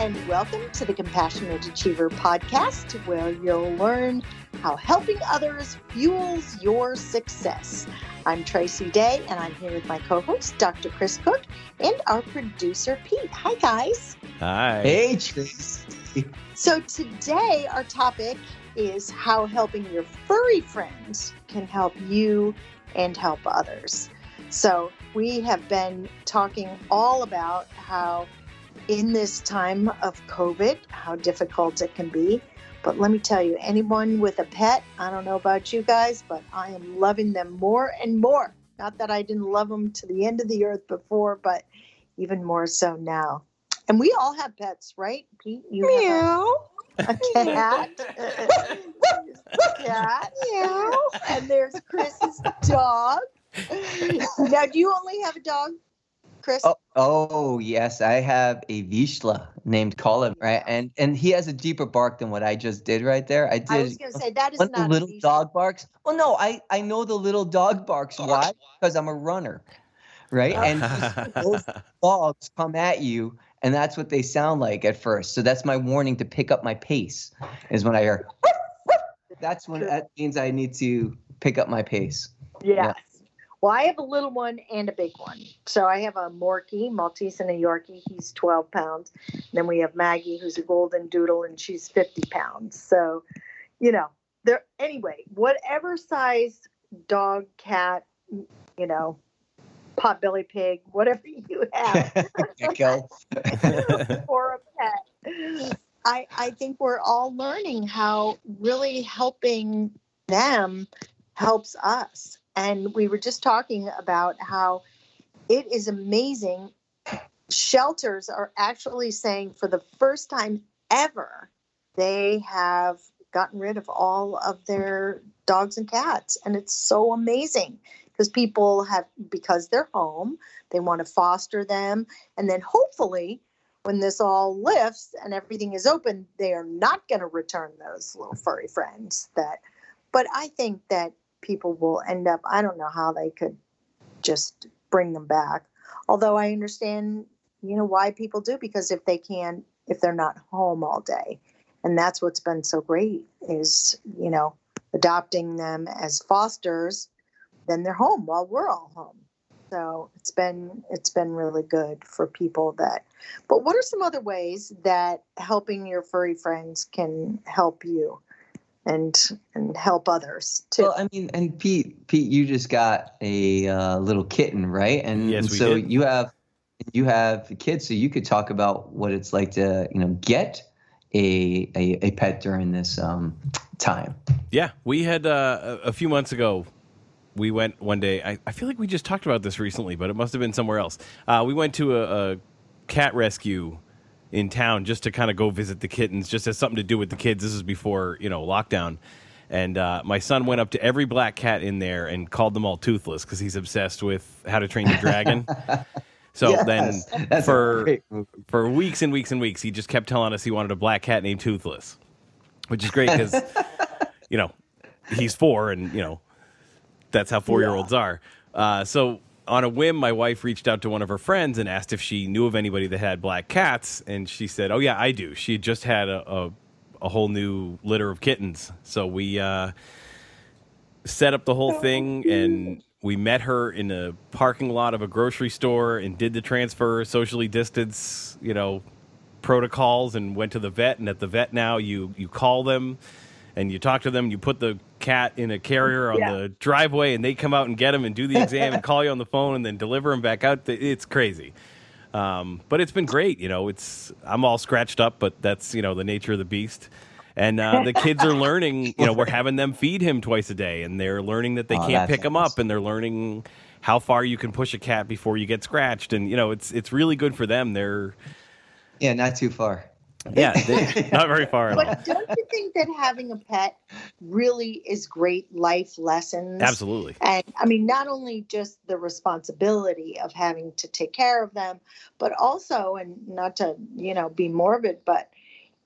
and welcome to the Compassionate Achiever podcast, where you'll learn how helping others fuels your success. I'm Tracy Day, and I'm here with my co host, Dr. Chris Cook, and our producer, Pete. Hi, guys. Hi. Hey, Tracy. So, today our topic is how helping your furry friends can help you and help others. So, we have been talking all about how in this time of COVID, how difficult it can be. But let me tell you, anyone with a pet, I don't know about you guys, but I am loving them more and more. Not that I didn't love them to the end of the earth before, but even more so now. And we all have pets, right? Pete, you Meow. have a, a cat. cat. Meow. And there's Chris's dog. Now, do you only have a dog, Chris? Oh, oh, yes, I have a Vizsla named Colin, right? And and he has a deeper bark than what I just did right there. I did I was going to say that is not the little a dog barks. Oh no, I I know the little dog barks. Why? Because I'm a runner, right? And those dogs come at you, and that's what they sound like at first. So that's my warning to pick up my pace. Is when I hear. That's when that means I need to pick up my pace. Yes. Well, I have a little one and a big one. So I have a Morkie, Maltese and a Yorkie. He's 12 pounds. And then we have Maggie, who's a golden doodle, and she's 50 pounds. So, you know, there, anyway, whatever size dog, cat, you know, potbelly pig, whatever you have or a pet. I, I think we're all learning how really helping them helps us. And we were just talking about how it is amazing. Shelters are actually saying for the first time ever, they have gotten rid of all of their dogs and cats. And it's so amazing because people have, because they're home, they want to foster them. And then hopefully, when this all lifts and everything is open, they are not going to return those little furry friends that but I think that people will end up I don't know how they could just bring them back. Although I understand, you know, why people do because if they can if they're not home all day. And that's what's been so great is, you know, adopting them as fosters, then they're home while we're all home. So it's been it's been really good for people that but what are some other ways that helping your furry friends can help you and and help others too? Well, I mean, and Pete, Pete, you just got a uh, little kitten, right? And, Yes, and we so did. you have you have kids, so you could talk about what it's like to you know get a a, a pet during this um, time. Yeah, we had uh, a, a few months ago. We went one day. I, I feel like we just talked about this recently, but it must have been somewhere else. Uh, we went to a, a cat rescue in town just to kind of go visit the kittens, just as something to do with the kids. This is before you know lockdown, and uh, my son went up to every black cat in there and called them all toothless because he's obsessed with How to Train Your Dragon. So Yes, then, for for weeks and weeks and weeks, he just kept telling us he wanted a black cat named Toothless, which is great because, you know, he's four and, you know, that's how four year olds are. Uh, so on a whim, my wife reached out to one of her friends and asked if she knew of anybody that had black cats. And she said, Oh, yeah, I do. She had just had a, a, a whole new litter of kittens. So we uh, set up the whole thing and we met her in a parking lot of a grocery store and did the transfer socially distance you know protocols and went to the vet and at the vet now you you call them and you talk to them you put the cat in a carrier on Yeah. the driveway and they come out and get him and do the exam and call you on the phone and then deliver him back out it's crazy. Um, but it's been great you know it's i'm all scratched up but that's you know the nature of the beast. And uh, the kids are learning you know we're having them feed him twice a day and they're learning that they Oh, can't that's pick him up and they're learning how far you can push a cat before you get scratched. And you know it's it's really good for them. They're Yeah, not too far. Yeah they, not very far But don't you think that having a pet really is great life lessons? absolutely And I mean, not only just the responsibility of having to take care of them, but also, and not to, you know, be morbid, but,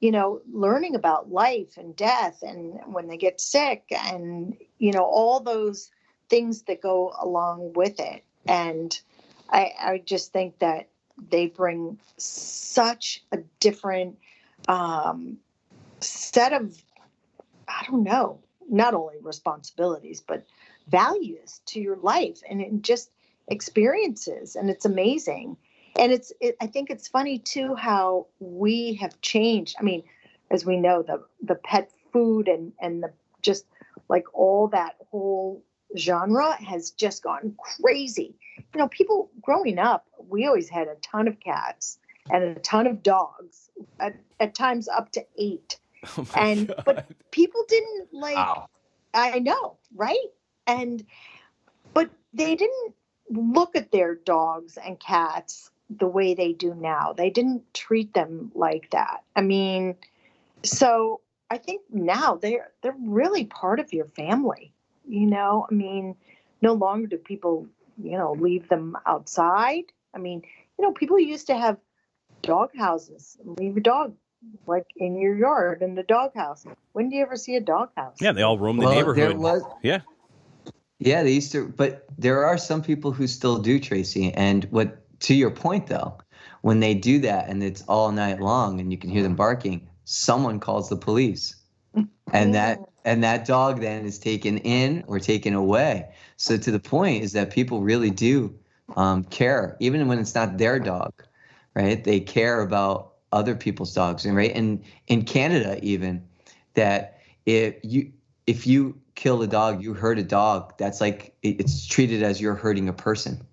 you know, learning about life and death and when they get sick and, you know, all those things that go along with it. And I, I just think that they bring such a different um, set of, I don't know, not only responsibilities, but values to your life and it just experiences. And it's amazing. And it's, it, I think it's funny too how we have changed. I mean, as we know, the, the pet food and, and the just like all that whole genre has just gone crazy. You know, people growing up, we always had a ton of cats and a ton of dogs, at, at times up to eight. Oh and God. but people didn't like wow. I know, right? And but they didn't look at their dogs and cats the way they do now. They didn't treat them like that. I mean, so I think now they're they're really part of your family. You know, I mean, no longer do people, you know, leave them outside. I mean, you know, people used to have dog houses, leave a dog like in your yard in the dog house. When do you ever see a dog house? Yeah, they all roam the well, neighborhood. Was, yeah. Yeah, they used to, but there are some people who still do, Tracy. And what, to your point though, when they do that and it's all night long and you can hear them barking, someone calls the police, and that and that dog then is taken in or taken away. So to the point is that people really do um, care, even when it's not their dog, right? They care about other people's dogs, and right? And in Canada, even that if you if you kill a dog, you hurt a dog. That's like it's treated as you're hurting a person,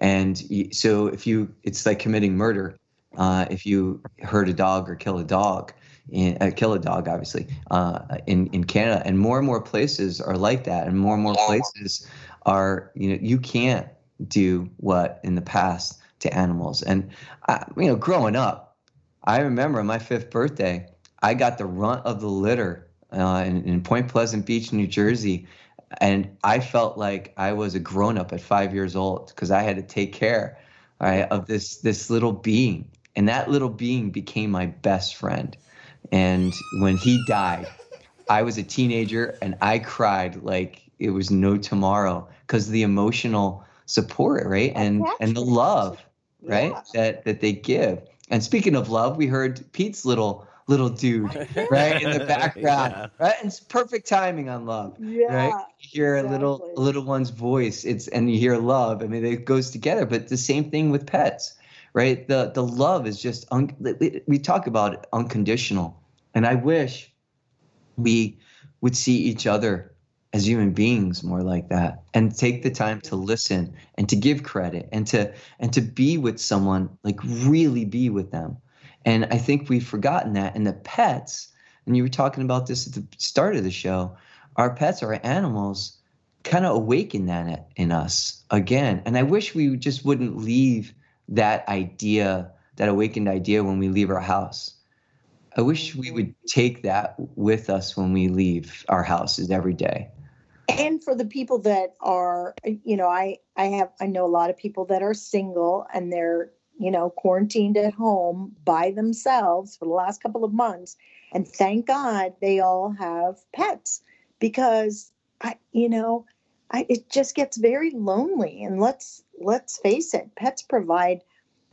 and so if you, it's like committing murder. Uh, if you hurt a dog or kill a dog, in, uh, kill a dog, obviously, uh, in in Canada, and more and more places are like that, and more and more places are you know you can't do what in the past to animals, and I, you know growing up, I remember my fifth birthday, I got the runt of the litter uh, in, in Point Pleasant Beach, New Jersey, and I felt like I was a grown up at five years old because I had to take care right, of this this little being, and that little being became my best friend. And when he died, I was a teenager and I cried like it was no tomorrow because the emotional support, right? And and the love, right? Yeah. That that they give. And speaking of love, we heard Pete's little little dude, right, in the background, yeah. right? And it's perfect timing on love, yeah, right? You hear exactly. a little a little one's voice, it's and you hear love. I mean, it goes together. But the same thing with pets right? The the love is just un, we talk about it unconditional, and I wish we would see each other as human beings more like that and take the time to listen and to give credit and to and to be with someone like really be with them. And i think we've forgotten that. And the pets and you were talking about this at the start of the show our pets our animals kind of awaken that in us again. And i wish we just wouldn't leave that idea, that awakened idea when we leave our house. I wish we would take that with us when we leave our houses every day. And for the people that are, you know, I I have I know a lot of people that are single and they're, you know, quarantined at home by themselves for the last couple of months and thank God they all have pets because I you know, I, it just gets very lonely and let's let's face it pets provide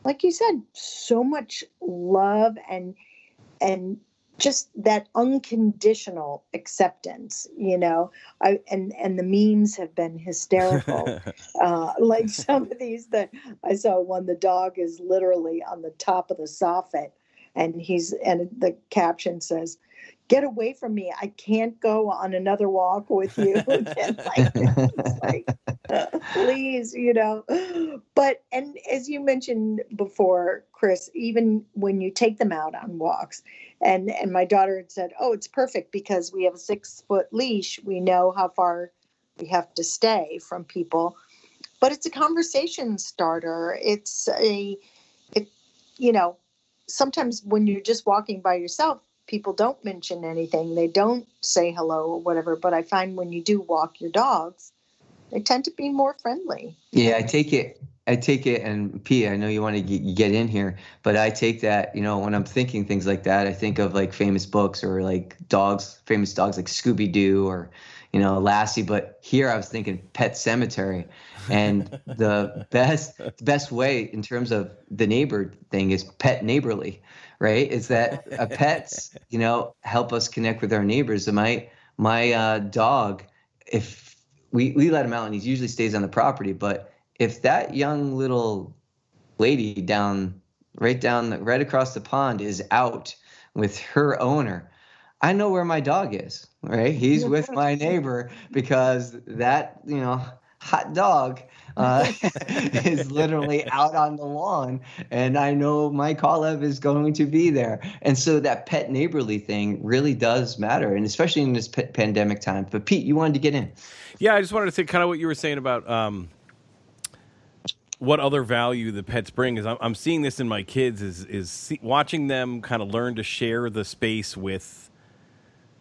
like you said so much love and and just that unconditional acceptance you know I, and and the memes have been hysterical uh, like some of these that i saw one the dog is literally on the top of the soffit and he's and the caption says get away from me. I can't go on another walk with you. like, like please, you know. But, and as you mentioned before, Chris, even when you take them out on walks, and, and my daughter had said, oh, it's perfect because we have a six foot leash. We know how far we have to stay from people. But it's a conversation starter. It's a, it, you know, sometimes when you're just walking by yourself, people don't mention anything. They don't say hello or whatever. But I find when you do walk your dogs, they tend to be more friendly. Yeah, I take it. I take it, and P, I know you want to get in here, but I take that, you know, when I'm thinking things like that, I think of like famous books or like dogs, famous dogs like Scooby Doo or, you know, Lassie. But here I was thinking Pet Sematary, and the best best way in terms of the neighbor thing is pet neighborly, right? Is that a pets, you know, help us connect with our neighbors. And my my uh, dog, if we we let him out, and he usually stays on the property, but if that young little lady down right down the, right across the pond is out with her owner i know where my dog is right? He's with my neighbor because that you know hot dog uh, is literally out on the lawn and i know my Kalev is going to be there. And so that pet neighborly thing really does matter and especially in this p- pandemic time. But pete you wanted to get in yeah i just wanted to say kind of what you were saying about um, what other value the pets bring is I'm, seeing this in my kids is is watching them kind of learn to share the space with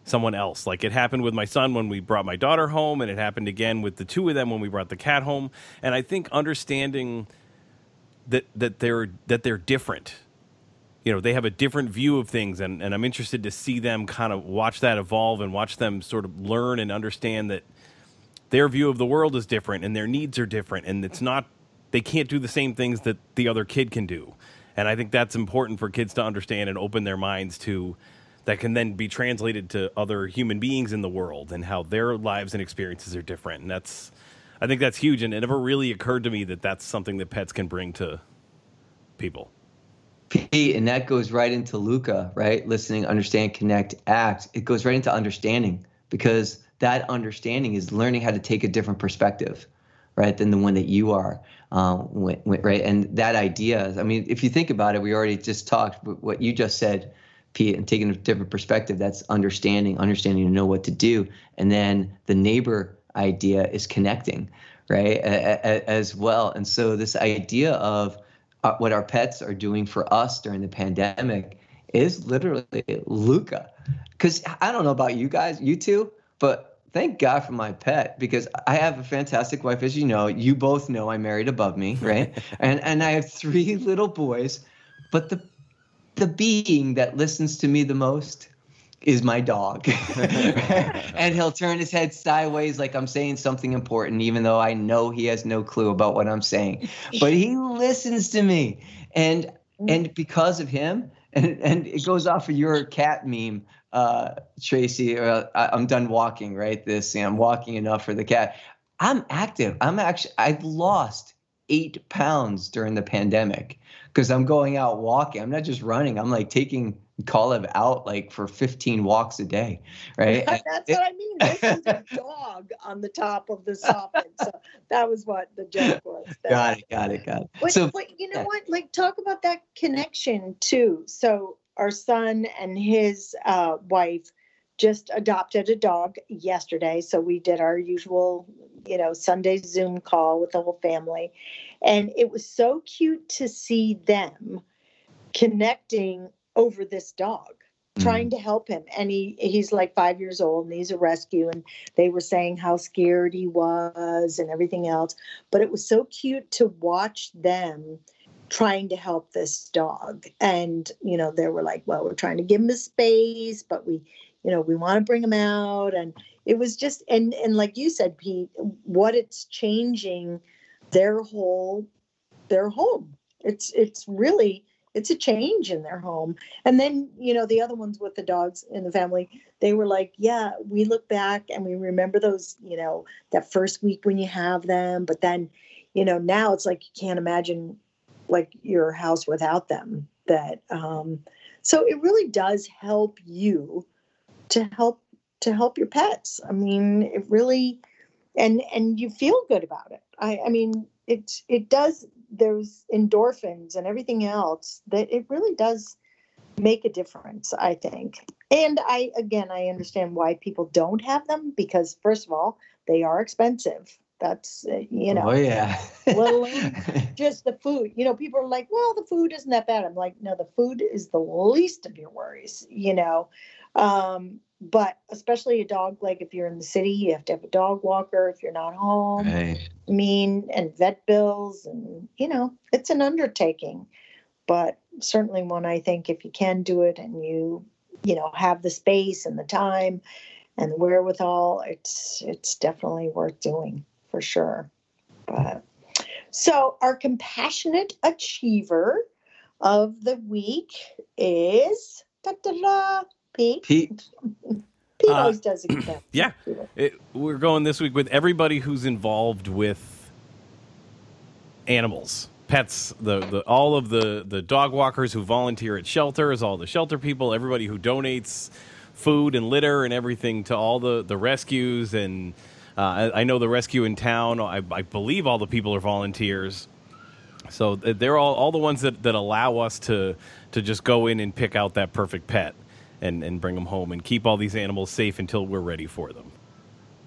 someone else. Like it happened with my son when we brought my daughter home, and it happened again with the two of them when we brought the cat home. And I think understanding that that they're that they're different. You know, they have a different view of things, and, and I'm interested to see them kind of watch that evolve and watch them sort of learn and understand that their view of the world is different and their needs are different, and it's not they can't do the same things that the other kid can do. And I think that's important for kids to understand and open their minds to that can then be translated to other human beings in the world and how their lives and experiences are different. And that's, I think that's huge. And it never really occurred to me that that's something that pets can bring to people. Pete, and that goes right into Luca, right? Listening, understand, connect, act. It goes right into understanding because that understanding is learning how to take a different perspective, right, than the one that you are. Um, right? And that idea, I mean, if you think about it, we already just talked, what you just said, Pete, and taking a different perspective, that's understanding, understanding to know what to do. And then the neighbor idea is connecting, right, as well. And so this idea of uh, what our pets are doing for us during the pandemic is literally Luca. Because I don't know about you guys, you two, but thank God for my pet because I have a fantastic wife, as you know. You both know I married above me, right? and and I have three little boys, but the the being that listens to me the most is my dog. and he'll turn his head sideways like I'm saying something important, even though I know he has no clue about what I'm saying. But he listens to me. And and because of him, and, and it goes off of your cat meme uh, Tracy, uh, I'm done walking, right? This, you know, I'm walking enough for the cat. I'm active. I'm actually, I've lost eight pounds during the pandemic because I'm going out walking. I'm not just running. I'm like taking Kalev out like for 15 walks a day, right? That's what I mean. This is a dog on the top of the soffit. So that was what the joke was. got it, got it, got it. But, so, but you know what? Like talk about that connection too. So our son and his uh, wife just adopted a dog yesterday. So we did our usual, you know, Sunday Zoom call with the whole family. And it was so cute to see them connecting over this dog trying mm-hmm. to help him and he he's like five years old and he's a rescue and they were saying how scared he was and everything else but it was so cute to watch them trying to help this dog. And, you know, they were like, well, we're trying to give him a space, but we, you know, we want to bring him out. And it was just, and, and like you said, Pete, what it's changing their whole, their home. It's, it's really, it's a change in their home. And then, you know, the other ones with the dogs in the family, they were like, yeah, we look back and we remember those, you know, that first week when you have them, but then, you know, now it's like you can't imagine like your house without them that um so it really does help you to help to help your pets. I mean it really and and you feel good about it. I i mean it it does there's endorphins and everything else that it really does make a difference i think. And i again i understand why people don't have them because first of all they are expensive that's uh, you know. Oh yeah. well, just the food. You know, people are like, "Well, the food isn't that bad." I'm like, "No, the food is the least of your worries." You know, um, but especially a dog, like if you're in the city, you have to have a dog walker if you're not home. Right. I mean, and vet bills, and you know, it's an undertaking. But certainly, one I think if you can do it and you, you know, have the space and the time and the wherewithal, it's it's definitely worth doing for sure. But so our compassionate achiever of the week is da, Pete. Pete. Pete Uh, always does it. yeah. It, we're going this week with everybody who's involved with animals, pets, the, the all of the the dog walkers who volunteer at shelters, all the shelter people, everybody who donates food and litter and everything to all the the rescues and Uh, I, I know the rescue in town. I, I believe all the people are volunteers. So they're all, all the ones that, that allow us to to just go in and pick out that perfect pet and, and bring them home and keep all these animals safe until we're ready for them.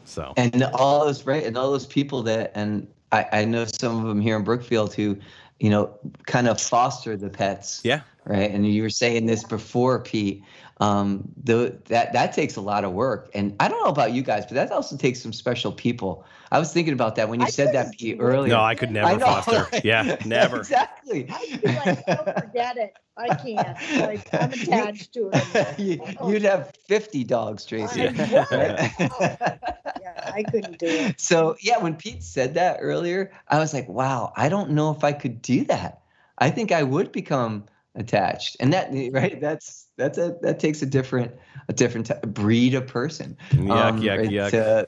So and all those right and all those people that and I, I know some of them here in brookfield who you know kind of foster the pets yeah, right and you were saying this before pete um the that that takes a lot of work and i don't know about you guys but that also takes some special people i was thinking about that when you I said that pete earlier no, I could never I know, foster. right? Yeah, never. exactly I'd be like, oh, forget it. I can't. Like, I'm attached to it. you, you'd have 50 dogs tracy I would. Yeah, I couldn't do it. so yeah when pete said that earlier i was like wow i don't know if i could do that i think i would become attached and that right that's that's a that takes a different a different t- breed of person Yuck, yuck, yuck.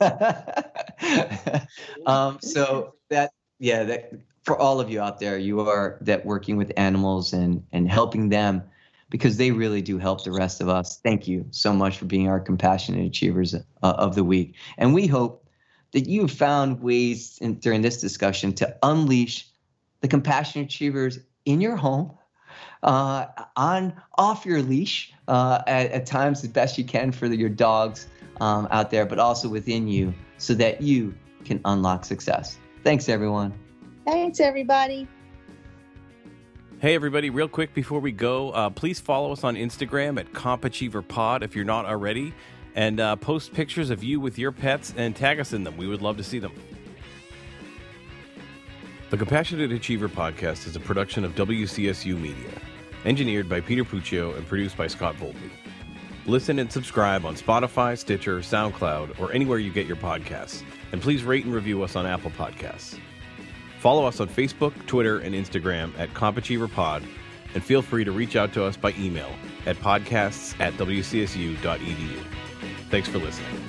yuck um so that yeah that for all of you out there you are that working with animals and and helping them because they really do help the rest of us. Thank you so much for being our compassionate achievers uh, of the week. And we hope that you have found ways in, during this discussion to unleash the compassionate achievers in your home, uh, on off your leash uh, at, at times as best you can for your dogs um, out there, but also within you so that you can unlock success. Thanks, everyone. Thanks, everybody. Hey, everybody, real quick before we go, uh, please follow us on Instagram at CompAchieverPod if you're not already, and uh, post pictures of you with your pets and tag us in them. We would love to see them. The Compassionate Achiever podcast is a production of WCSU Media, engineered by Peter Puccio and produced by Scott Boldby. Listen and subscribe on Spotify, Stitcher, SoundCloud, or anywhere you get your podcasts. And please rate and review us on Apple Podcasts. Follow us on Facebook, Twitter, and Instagram at CompAchieverPod, and feel free to reach out to us by email at podcasts at wcsu.edu. Thanks for listening.